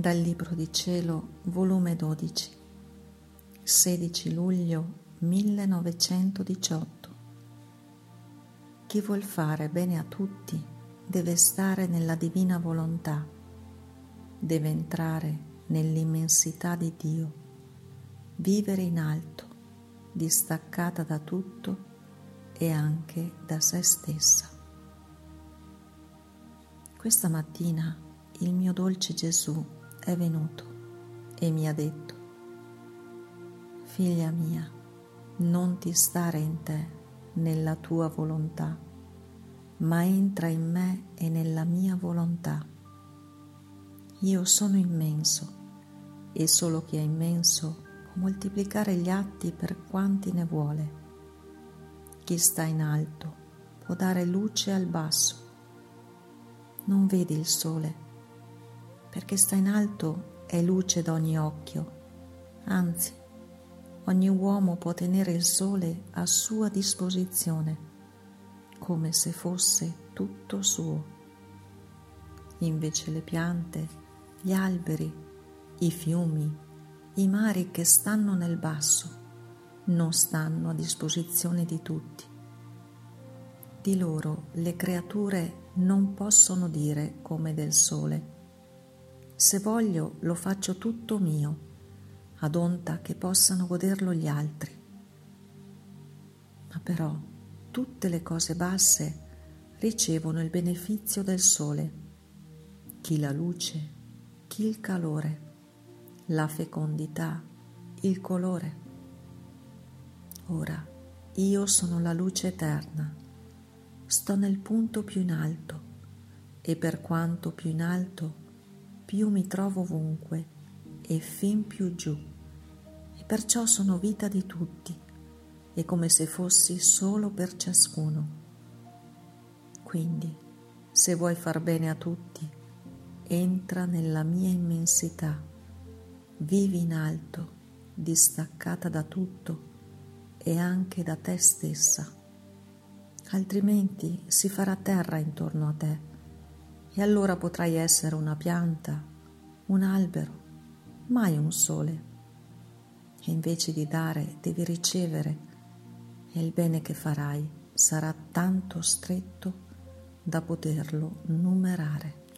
Dal Libro di Cielo, volume 12, 16 luglio 1918. Chi vuol fare bene a tutti deve stare nella divina volontà, deve entrare nell'immensità di Dio, vivere in alto, distaccata da tutto e anche da se stessa. Questa mattina il mio dolce Gesù è venuto e mi ha detto, figlia mia, non ti stare in te, nella tua volontà, ma entra in me e nella mia volontà. Io sono immenso e solo chi è immenso può moltiplicare gli atti per quanti ne vuole. Chi sta in alto può dare luce al basso. Non vedi il sole perché sta in alto è luce da ogni occhio. Anzi, ogni uomo può tenere il sole a sua disposizione, come se fosse tutto suo. Invece le piante, gli alberi, i fiumi, i mari che stanno nel basso, non stanno a disposizione di tutti. Di loro le creature non possono dire come del sole se voglio lo faccio tutto mio, ad onta che possano goderlo gli altri. Ma però tutte le cose basse ricevono il beneficio del sole, chi la luce, chi il calore, la fecondità, il colore. Ora io sono la luce eterna, sto nel punto più in alto e per quanto più in alto più mi trovo ovunque e fin più giù, e perciò sono vita di tutti, e come se fossi solo per ciascuno. Quindi, se vuoi far bene a tutti, entra nella mia immensità, vivi in alto, distaccata da tutto e anche da te stessa. Altrimenti si farà terra intorno a te e allora potrai essere una pianta, un albero, mai un sole. E invece di dare devi ricevere e il bene che farai sarà tanto stretto da poterlo numerare.